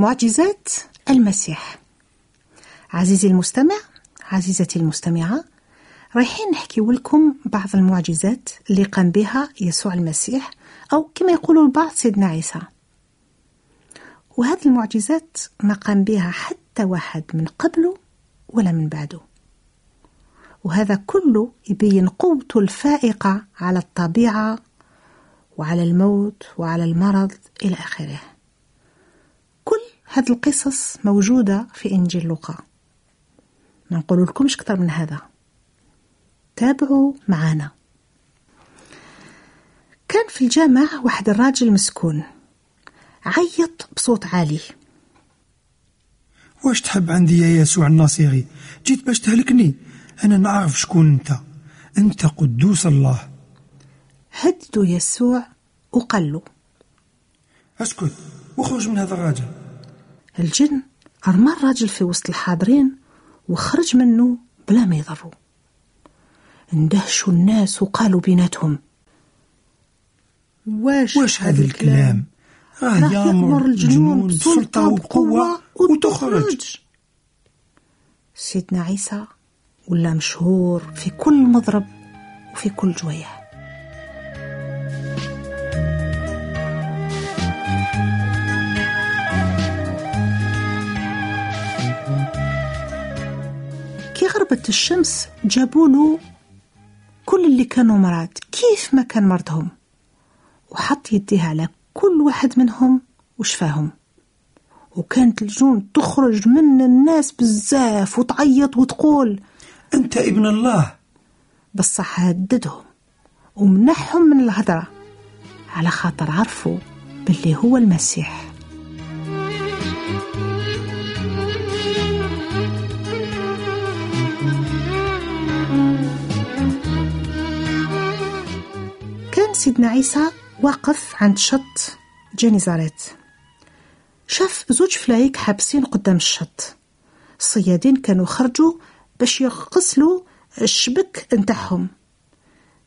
معجزات المسيح. عزيزي المستمع عزيزتي المستمعة رايحين نحكي لكم بعض المعجزات اللي قام بها يسوع المسيح أو كما يقولوا البعض سيدنا عيسى. وهذه المعجزات ما قام بها حتى واحد من قبله ولا من بعده. وهذا كله يبين قوته الفائقة على الطبيعة وعلى الموت وعلى المرض إلى آخره. هذه القصص موجودة في إنجيل لوقا. ما نقول لكمش أكثر من هذا. تابعوا معنا. كان في الجامع واحد الراجل مسكون. عيط بصوت عالي. واش تحب عندي يا يسوع الناصري؟ جيت باش تهلكني. أنا نعرف شكون أنت. أنت قدوس الله. هددوا يسوع وقال له أسكت. واخرج من هذا الراجل. الجن أرمى الراجل في وسط الحاضرين وخرج منه بلا ما يضروا اندهشوا الناس وقالوا بيناتهم. واش, واش هذا الكلام؟ راه يأمر الجنون بسلطة وبقوة وتخرج. سيدنا عيسى ولا مشهور في كل مضرب وفي كل جوية. غربت الشمس جابوا له كل اللي كانوا مرض كيف ما كان مرضهم؟ وحط يديه على كل واحد منهم وشفاهم. وكانت الجنون تخرج من الناس بزاف وتعيط وتقول أنت ابن الله. بصح هددهم ومنحهم من الهضرة على خاطر عرفوا باللي هو المسيح. سيدنا عيسى واقف عند شط جنيزاريت. شاف زوج فلايك حابسين قدام الشط. الصيادين كانوا خرجوا باش يغسلوا الشبك نتاعهم.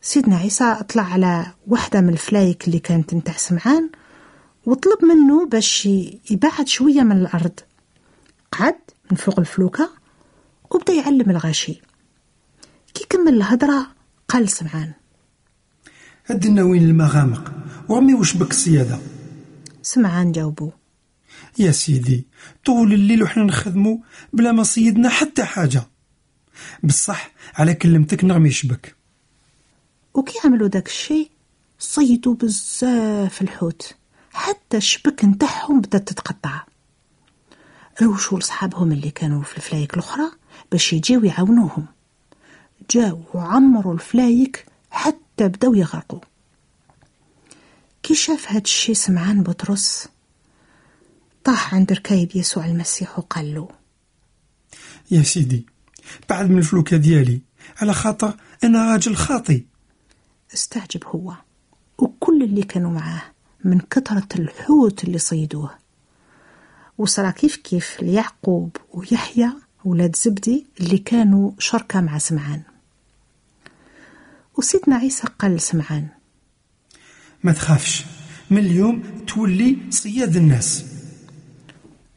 سيدنا عيسى طلع على واحدة من الفلايك اللي كانت نتاع سمعان وطلب منه باش يبعد شوية من الأرض. قعد من فوق الفلوكة وبدأ يعلم الغاشي. كي كمل الهضرة قال سمعان هدنا وين المغامق؟ ورمي وشبك الصيادة سمعان جاوبو. يا سيدي طول الليل وحنا نخدمو بلا ما صيدنا حتى حاجة. بصح على كلمتك نرمي شبك وكي عملوا داك الشيء صيدوا بزاف الحوت. حتى الشبك نتاعهم بدات تتقطع. روشوا لصحابهم اللي كانوا في الفلايك الأخرى باش يجيو يعاونوهم. جاو وعمروا الفلايك حتى بداو يغرقوا كي شاف هاد الشي سمعان بطرس؟ طاح عند ركايب يسوع المسيح وقال له يا سيدي بعد من الفلوكة ديالي على خاطر أنا راجل خاطي استعجب هو وكل اللي كانوا معاه من كثرة الحوت اللي صيدوه. وصرا كيف كيف ليعقوب ويحيى ولاد زبدي اللي كانوا شركة مع سمعان. وسيدنا عيسى قال لسمعان ما تخافش من اليوم تولي صياد الناس.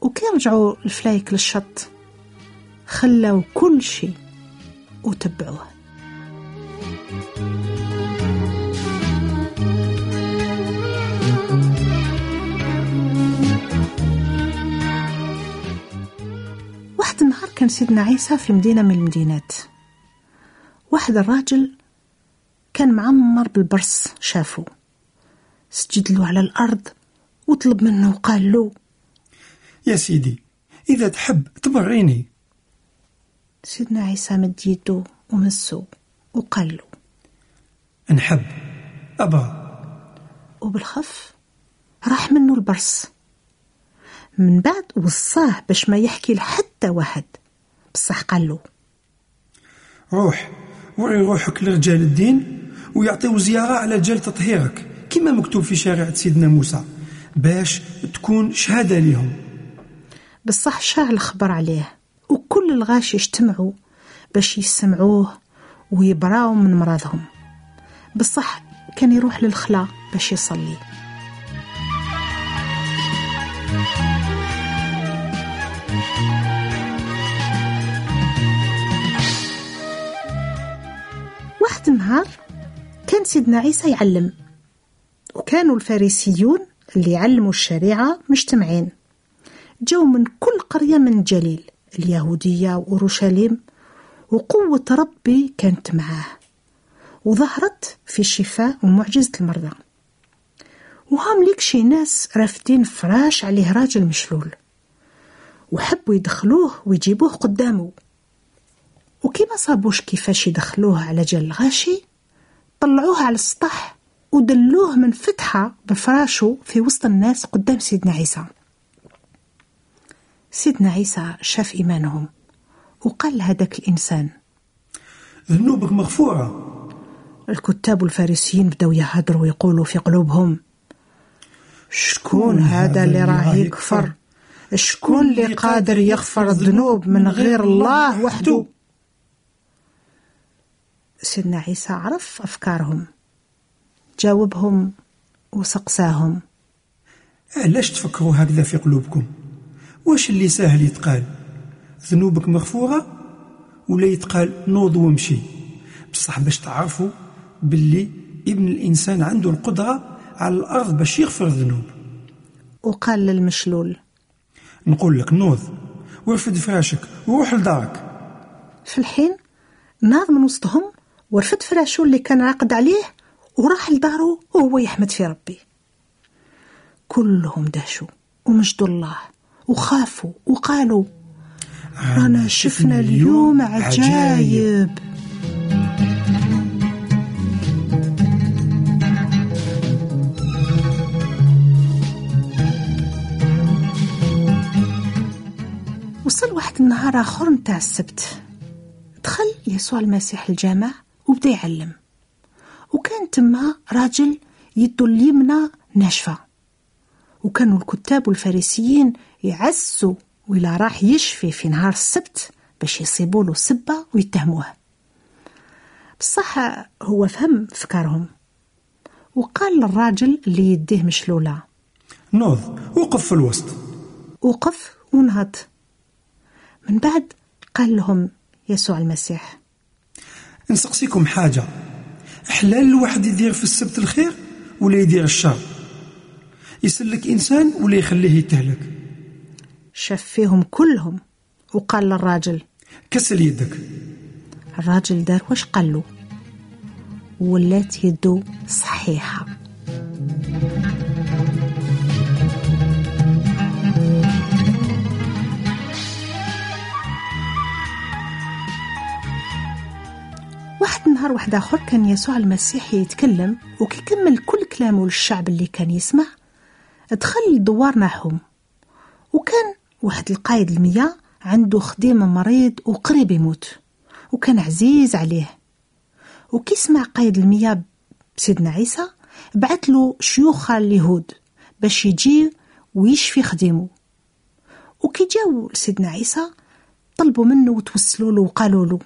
وكي رجعوا الفلايك للشط خلاو كل شيء وتبعوه. واحد النهار كان سيدنا عيسى في مدينة من المدينات. واحد الراجل كان معمر بالبرص شافه سجد له على الأرض وطلب منه وقال له يا سيدي إذا تحب تبريني. سيدنا عيسى مد يده ومسه وقال له نحب أبا. وبالخف راح منه البرص. من بعد وصاه باش ما يحكي لحتى واحد. بصح قال له روح وري روحك لرجال الدين. ويعطيو زيارة على جال تطهيرك كما مكتوب في شريعة سيدنا موسى باش تكون شهادة لهم بصح شاه الخبر عليه وكل الغاش يجتمعوا باش يسمعوه ويبراو من مرضهم. بصح كان يروح للخلا باش يصلي. واحد النهار كان سيدنا عيسى يعلم. وكانوا الفارسيون اللي يعلموا الشريعة مجتمعين. جاو من كل قرية من الجليل اليهودية وأورشليم وقوة ربي كانت معاه. وظهرت في الشفاء ومعجزة المرضى. وهم ليك شي ناس رافدين فراش عليه راجل مشلول. وحبوا يدخلوه ويجيبوه قدامه. وكي ما صابوش كيفاش يدخلوه على جل غاشي طلعوه على السطح ودلوه من فتحة بفراشو في وسط الناس قدام سيدنا عيسى. سيدنا عيسى شاف إيمانهم وقال لهذاك الإنسان ذنوبك مغفورة. الكتاب والفارسيين بداو يهدروا ويقولوا في قلوبهم شكون هذا اللي راه يكفر؟ شكون اللي قادر يغفر الذنوب من غير الله وحده؟ سيدنا عيسى عرف أفكارهم جاوبهم وسقساهم. علاش تفكروا هكذا في قلوبكم؟ واش اللي ساهل يتقال؟ ذنوبك مغفورة ولا يتقال نوض وامشي؟ بصح باش تعرفوا باللي ابن الإنسان عنده القدرة على الأرض باش يغفر الذنوب. وقال للمشلول نقول لك نوض وارفد فراشك وروح لدارك. في الحين ناض من وسطهم ورفد فراشو اللي كان راقد عليه وراح لدارو وهو يحمد في ربي. كلهم دهشوا ومجدوا الله وخافوا وقالوا رانا شفنا اليوم عجايب. وصل واحد النهار آخر متاع السبت دخل يسوع المسيح الجامع وبدأ يعلم. وكان تما راجل يدو اليمنى ناشفة. وكانوا الكتاب والفارسيين يعسوا ولا راح يشفي في نهار السبت باش يصيبوا له سبة ويتهموه. بصح هو فهم فكرهم. وقال للراجل اللي يديه مشلولة نوض وقف في الوسط. وقف ونهض. من بعد قال لهم يسوع المسيح. نسقسيكم حاجة. حلال الواحد يدير في السبت الخير ولا يدير الشر يسلك إنسان ولا يخليه يتهلك. شاف فيهم كلهم وقال للراجل كسل يدك. الراجل دار واش قال له؟ ولات يدو صحيحة. النهار واحد آخر كان يسوع المسيح يتكلم وكيكمل كل كلامه للشعب اللي كان يسمع. دخل الدوار ناحهم وكان واحد القايد المياه عنده خديم مريض وقريب يموت. وكان عزيز عليه. وكي سمع قايد المياه بسيدنا عيسى بعت له شيوخ اليهود باش يجي ويشفي خديمه. وكي جاو لسيدنا عيسى طلبوا منه وتوسلوا له وقالوا له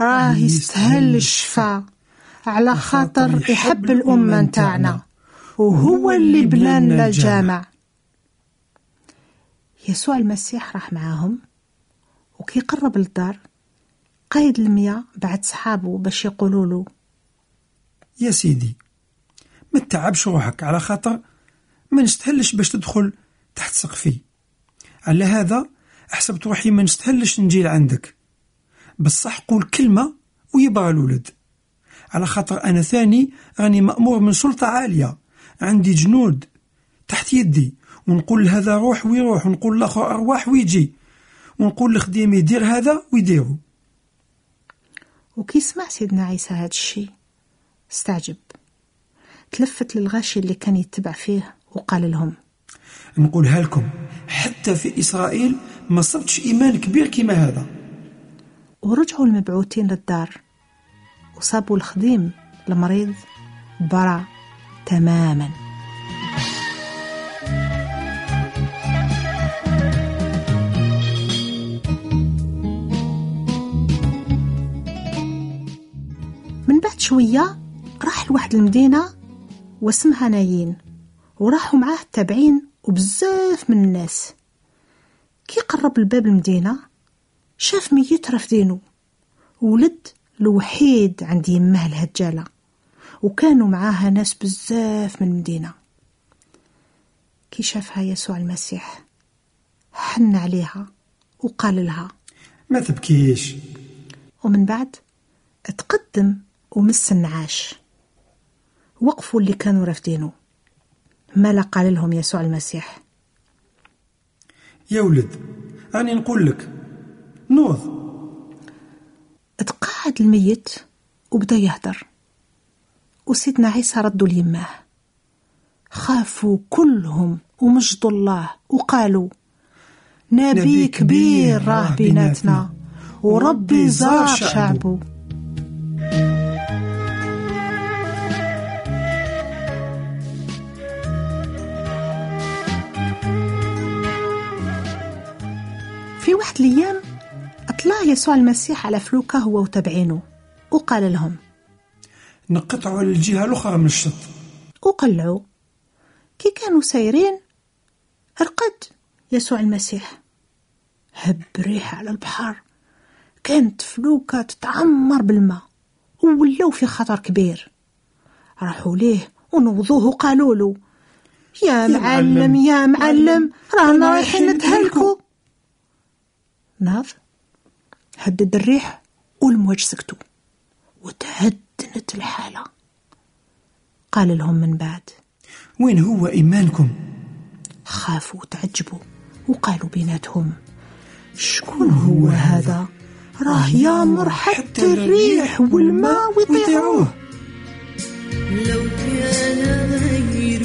راه يستاهل الشفاء. على خاطر يحب الأمة نتاعنا وهو اللي بنى الجامع. يسوع المسيح راح معاهم. وكي قرب للدار قايد المياه بعد صحابه باش يقولوا له يا سيدي ما تتعبش روحك. على خاطر ما نستهلش باش تدخل تحت سقفي. على هذا حسبت روحي ما نستهلش نجي لعندك بصح قول كلمة ويبغى الولد. على خاطر أنا ثاني راني مأمور من سلطة عالية. عندي جنود تحت يدي. ونقول لهذا روح ويروح. ونقول لاخر أرواح ويجي. ونقول لخديم يدير هذا ويديرو. وكي سمع سيدنا عيسى هذا الشيء استعجب. تلفت للغاشي اللي كان يتبع فيه وقال لهم نقولها لكم حتى في إسرائيل ما صبتش إيمان كبير كما هذا. ورجعوا المبعوثين للدار. وصابوا الخديم المريض برع تماما. من بعد شوية راح لواحد المدينة واسمها نايين وراحوا معاه التابعين وبزاف من الناس. كي قرب الباب المدينة شاف ميت رافدينو ولد الوحيد عند يمه الهجالة وكانوا معاها ناس بزاف من المدينة. كي شافها يسوع المسيح حن عليها وقال لها ما تبكيش. ومن بعد تقدم ومس النعاش. وقفوا اللي كانوا رافدينه مالا قال لهم يسوع المسيح. يا ولد أنا نقول لك نوض. تقاعد الميت وبدا يهدر. وسيدنا عيسى ردوا ليماه خافوا كلهم ومجدوا الله وقالوا نبي كبير راه بيناتنا وربي زار شعبه. في واحد الأيام أطلع يسوع المسيح على فلوكة هو وتابعينه وقال لهم. نقطعوا على الجهة الأخرى من الشط. وقلعوا كي كانوا سايرين رقد يسوع المسيح. هب ريح على البحر. كانت فلوكة تتعمر بالماء وولاو في خطر كبير. راحوا ليه ونوضوه وقالوا له يا معلم يا معلم رانا رايحين نتهلكوا. ناض هدد الريح والمواج سكتوا وتهدنت الحالة. قال لهم من بعد وين هو إيمانكم؟ خافوا وتعجبوا وقالوا بيناتهم شكون هو هذا؟ راه يامر حتى الريح والماء ويطيعوه. لو كان غيرك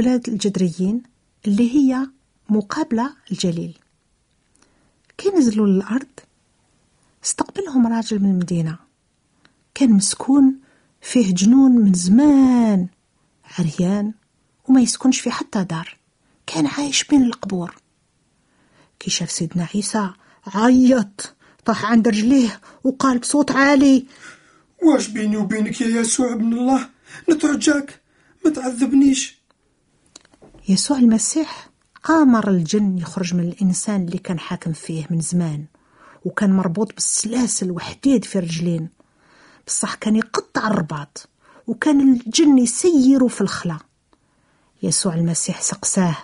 البلاد الجدريين اللي هي مقابلة الجليل. كي نزلوا للأرض استقبلهم راجل من المدينة. كان مسكون فيه جنون من زمان عريان وما يسكنش في حتى دار. كان عايش بين القبور. كي شاف سيدنا عيسى عيط طاح عند رجليه وقال بصوت عالي واش بيني وبينك يا يسوع ابن الله؟ نترجاك ما تعذبنيش. يسوع المسيح آمر الجن يخرج من الإنسان اللي كان حاكم فيه من زمان وكان مربوط بالسلاسل وحديد في الرجلين بصح كان يقطع الرباط وكان الجن يسيروا في الخلا. يسوع المسيح سقساه.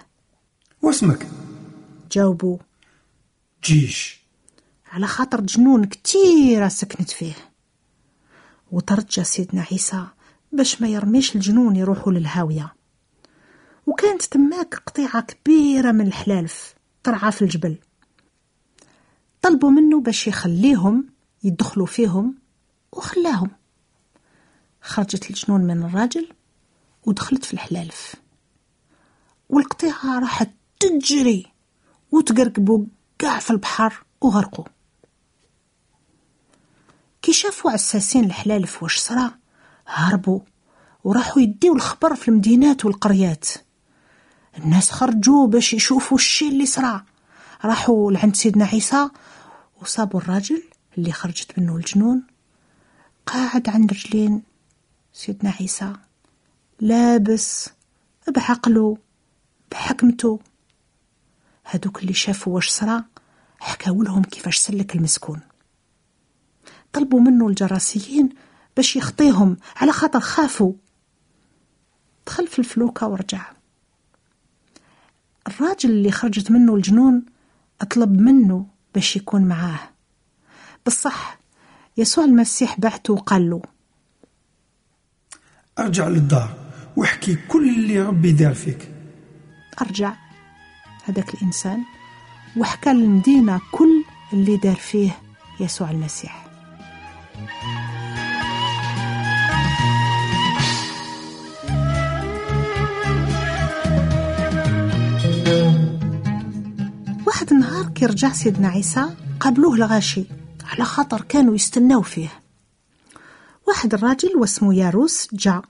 واسمك؟ جاوبوا. جيش. على خاطر جنون كتيرة سكنت فيه. وترجى سيدنا عيسى باش ما يرميش الجنون يروحوا للهاوية. وكانت تماك قطيعة كبيرة من الحلالف ترعى في الجبل. طلبوا منه باش يخليهم يدخلوا فيهم وخلاهم. خرجت الجنون من الراجل ودخلت في الحلالف. والقطيعة راحت تجري وتقرقبوا قاع في البحر وغرقوا كي شافوا عساسين الحلالف واش صرا هربوا وراحوا يديو الخبر في المدينات والقريات. الناس خرجوا باش يشوفوا الشي اللي صرا. راحوا لعند سيدنا عيسى وصابوا الراجل اللي خرجت منه الجنون. قاعد عند رجلين سيدنا عيسى. لابس بعقله بحكمته. هادوك اللي شافوا واش صرا حكاو لهم كيفاش سلك المسكون. طلبوا منه الجراسيين باش يخطيهم على خاطر خافوا. دخل في الفلوكة ورجع. الراجل اللي خرجت منه الجنون أطلب منه باش يكون معاه. بالصح يسوع المسيح بعته وقال له أرجع للدار واحكي كل اللي ربي دار فيك. أرجع هذاك الإنسان وحكى للمدينة كل اللي دار فيه يسوع المسيح. كي رجع سيدنا عيسى قابلوه الغاشي على خاطر كانوا يستناو فيه. واحد الراجل واسمه ياروس جا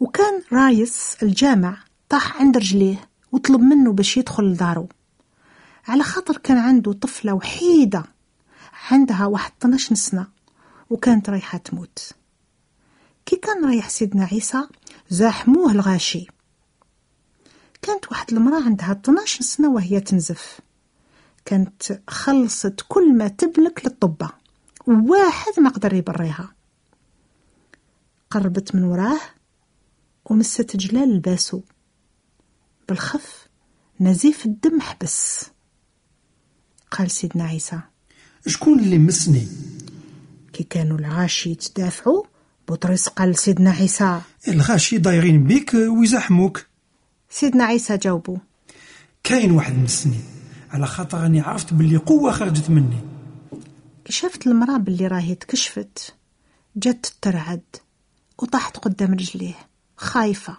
وكان رايس الجامع طاح عند رجليه وطلب منه باش يدخل لدارو. على خاطر كان عنده طفلة وحيدة عندها واحد 12 سنة وكانت رايحة تموت. كي كان رايح سيدنا عيسى زاحموه الغاشي. كانت واحد المرأة عندها 12 سنة وهي تنزف. كانت خلصت كل ما تملك للطبة وواحد ما قدر يبريها. قربت من وراه ومست جلال الباسو. بالخف نزيف الدم حبس. قال سيدنا عيسى شكون اللي مسني؟ كي كانوا العاشي يتدافعوا بطرس قال لسيدنا عيسى. الغاشي دايرين بيك ويزحموك سيدنا عيسى جاوبوا. كاين واحد مسني. على خاطر راني عرفت باللي قوة خرجت مني. كي شافت المرأة باللي راهي تكشفت جت ترعد وطاحت قدام رجليه خايفة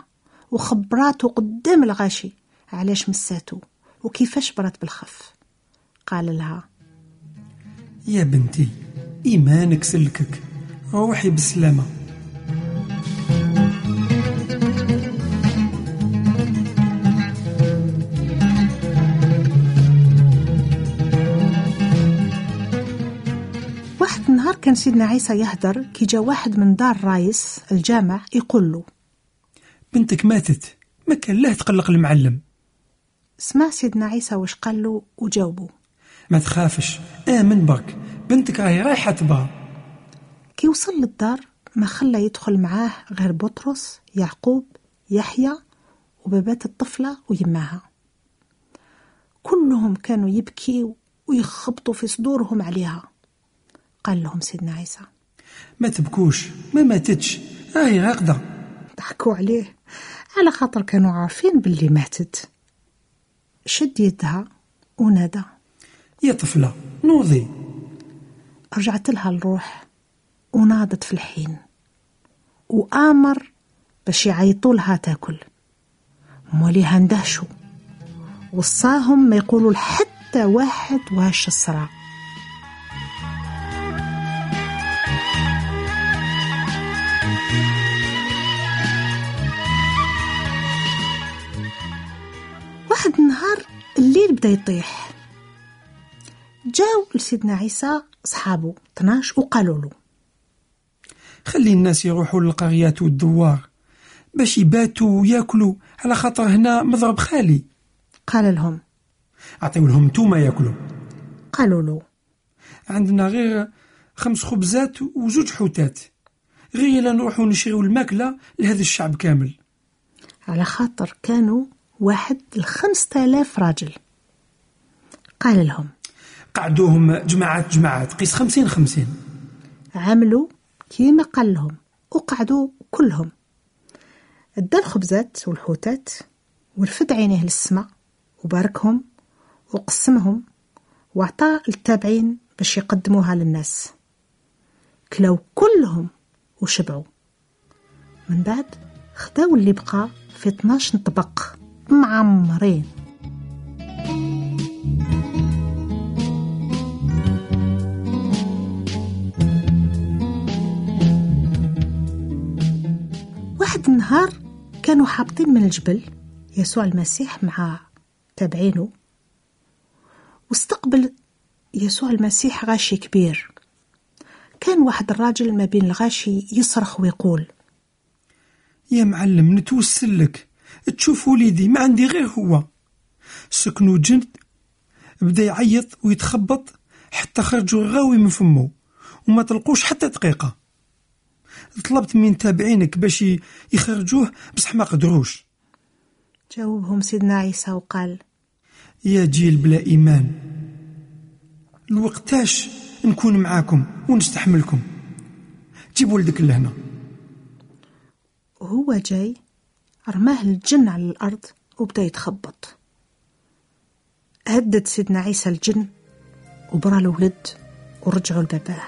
وخبراته قدام الغاشي علاش مساتو وكيفاش برت بالخف؟ قال لها يا بنتي إيمانك سلكك روحي بالسلامة سيدنا عيسى يهدر كي جا واحد من دار رايس الجامع يقول له بنتك ماتت ما كان له تقلق المعلم. سمع سيدنا عيسى واش قال له وجاوبه. ما تخافش آمن برك بنتك راهي رايحة تبغى كي وصل للدار ما خلى يدخل معاه غير بطرس يعقوب يحيى وبابات الطفلة ويماها. كلهم كانوا يبكيوا ويخبطوا في صدورهم عليها. قال لهم سيدنا عيسى. ما تبكوش ما ماتتش راهي راقدة ضحكوا عليه. على خاطر كانوا عارفين باللي ماتت. شد يدها ونادى. يا طفلة نوضي. رجعت لها الروح وناضت في الحين. وآمر باش يعيطوا لها تاكل. موليها اندهشوا وصاهم ما يقولوا لحتى واحد واش الصراع. النهار الليل بدا يطيح. جاو لسيدنا عيسى صحابه 12 وقالوا له خلي الناس يروحوا للقريات والدوار باش يباتوا وياكلوا على خاطر هنا مضرب خالي. قال لهم. عطيو لهم نتوما ياكلوا. قالوا له عندنا غير خمس خبزات وزوج حوتات. غير إلا نروحوا نشريو الماكلة لهذا الشعب كامل. على خاطر كانوا واحد لخمسة آلاف راجل. قال لهم قعدوهم جماعات جماعات قيس خمسين خمسين. عملوا كيما قال لهم وقعدوا كلهم. ادى الخبزات والحوتات ورفد عينيه للسماء وباركهم وقسمهم وعطى التابعين باش يقدموها للناس. كلاو كلهم وشبعوا. من بعد خداو اللي بقى في 12 طبق معمرين واحد النهار كانوا حابطين من الجبل يسوع المسيح مع تابعينه. واستقبل يسوع المسيح غاشي كبير. كان واحد الراجل ما بين الغاشي يصرخ ويقول يا معلم نتوسل لك. تشوف وليدي ما عندي غير هو. سكنو جند بدا يعيط ويتخبط حتى خرجوا غاوي من فمه وما طلقوش حتى دقيقة. طلبت من تابعينك باش يخرجوه بصح ما قدروش. جاوبهم سيدنا عيسى وقال يا جيل بلا إيمان الوقتاش نكون معاكم ونستحملكم. جيب ولدك لهنا. وهو جاي؟ رماه الجن على الأرض وبدأ يتخبط. هدد سيدنا عيسى الجن وبرا الولد ورجعوا لباباه.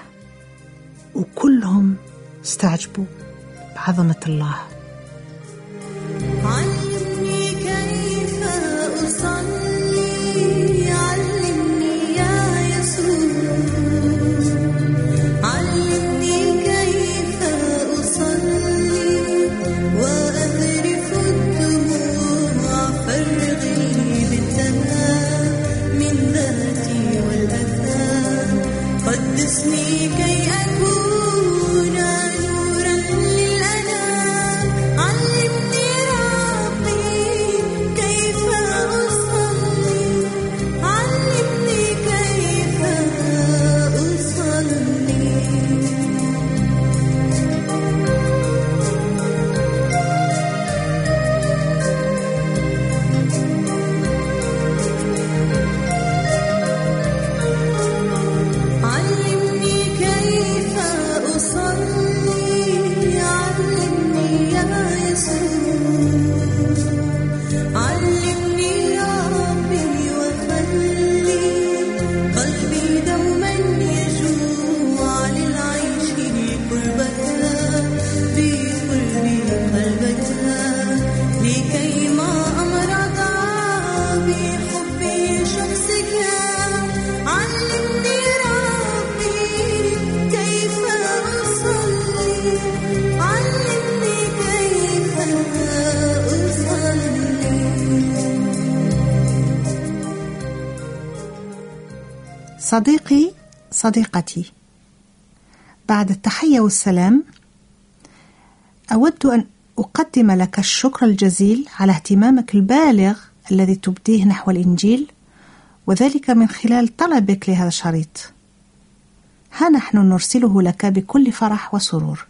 وكلهم استعجبوا بعظمة الله. صديقي صديقتي. بعد التحية والسلام أود أن أقدم لك الشكر الجزيل على اهتمامك البالغ الذي تبديه نحو الإنجيل وذلك من خلال طلبك لهذا الشريط. ها نحن نرسله لك بكل فرح وسرور.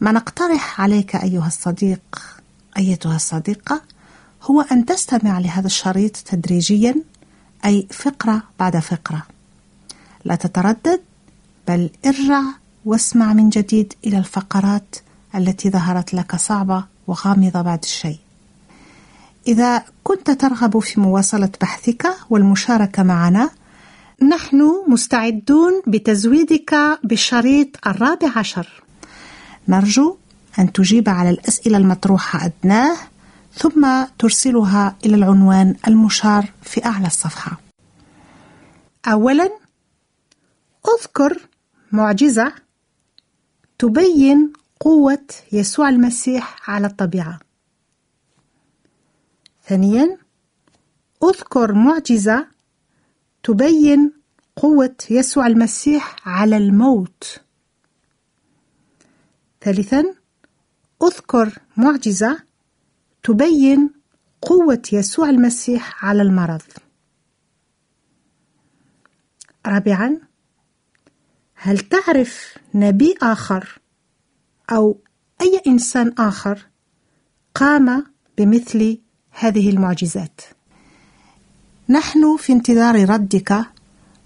ما نقترح عليك أيها الصديق أيتها الصديقة هو أن تستمع لهذا الشريط تدريجيا أي فقرة بعد فقرة. لا تتردد بل ارجع واسمع من جديد إلى الفقرات التي ظهرت لك صعبة وغامضة بعد الشيء. إذا كنت ترغب في مواصلة بحثك والمشاركة معنا نحن مستعدون بتزويدك بالشريط الرابع عشر. نرجو أن تجيب على الأسئلة المطروحة أدناه ثم ترسلها إلى العنوان المشار في أعلى الصفحة. أولا أذكر معجزة تبين قوة يسوع المسيح على الطبيعة. ثانيا أذكر معجزة تبين قوة يسوع المسيح على الموت. ثالثا أذكر معجزة تبين قوة يسوع المسيح على المرض. رابعا هل تعرف نبي آخر أو أي إنسان آخر قام بمثل هذه المعجزات؟ نحن في انتظار ردك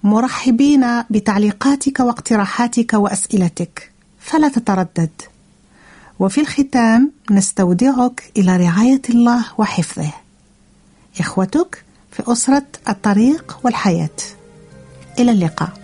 مرحبين بتعليقاتك واقتراحاتك وأسئلتك فلا تتردد. وفي الختام نستودعك إلى رعاية الله وحفظه. إخوتك في أسرة الطريق والحياة. إلى اللقاء.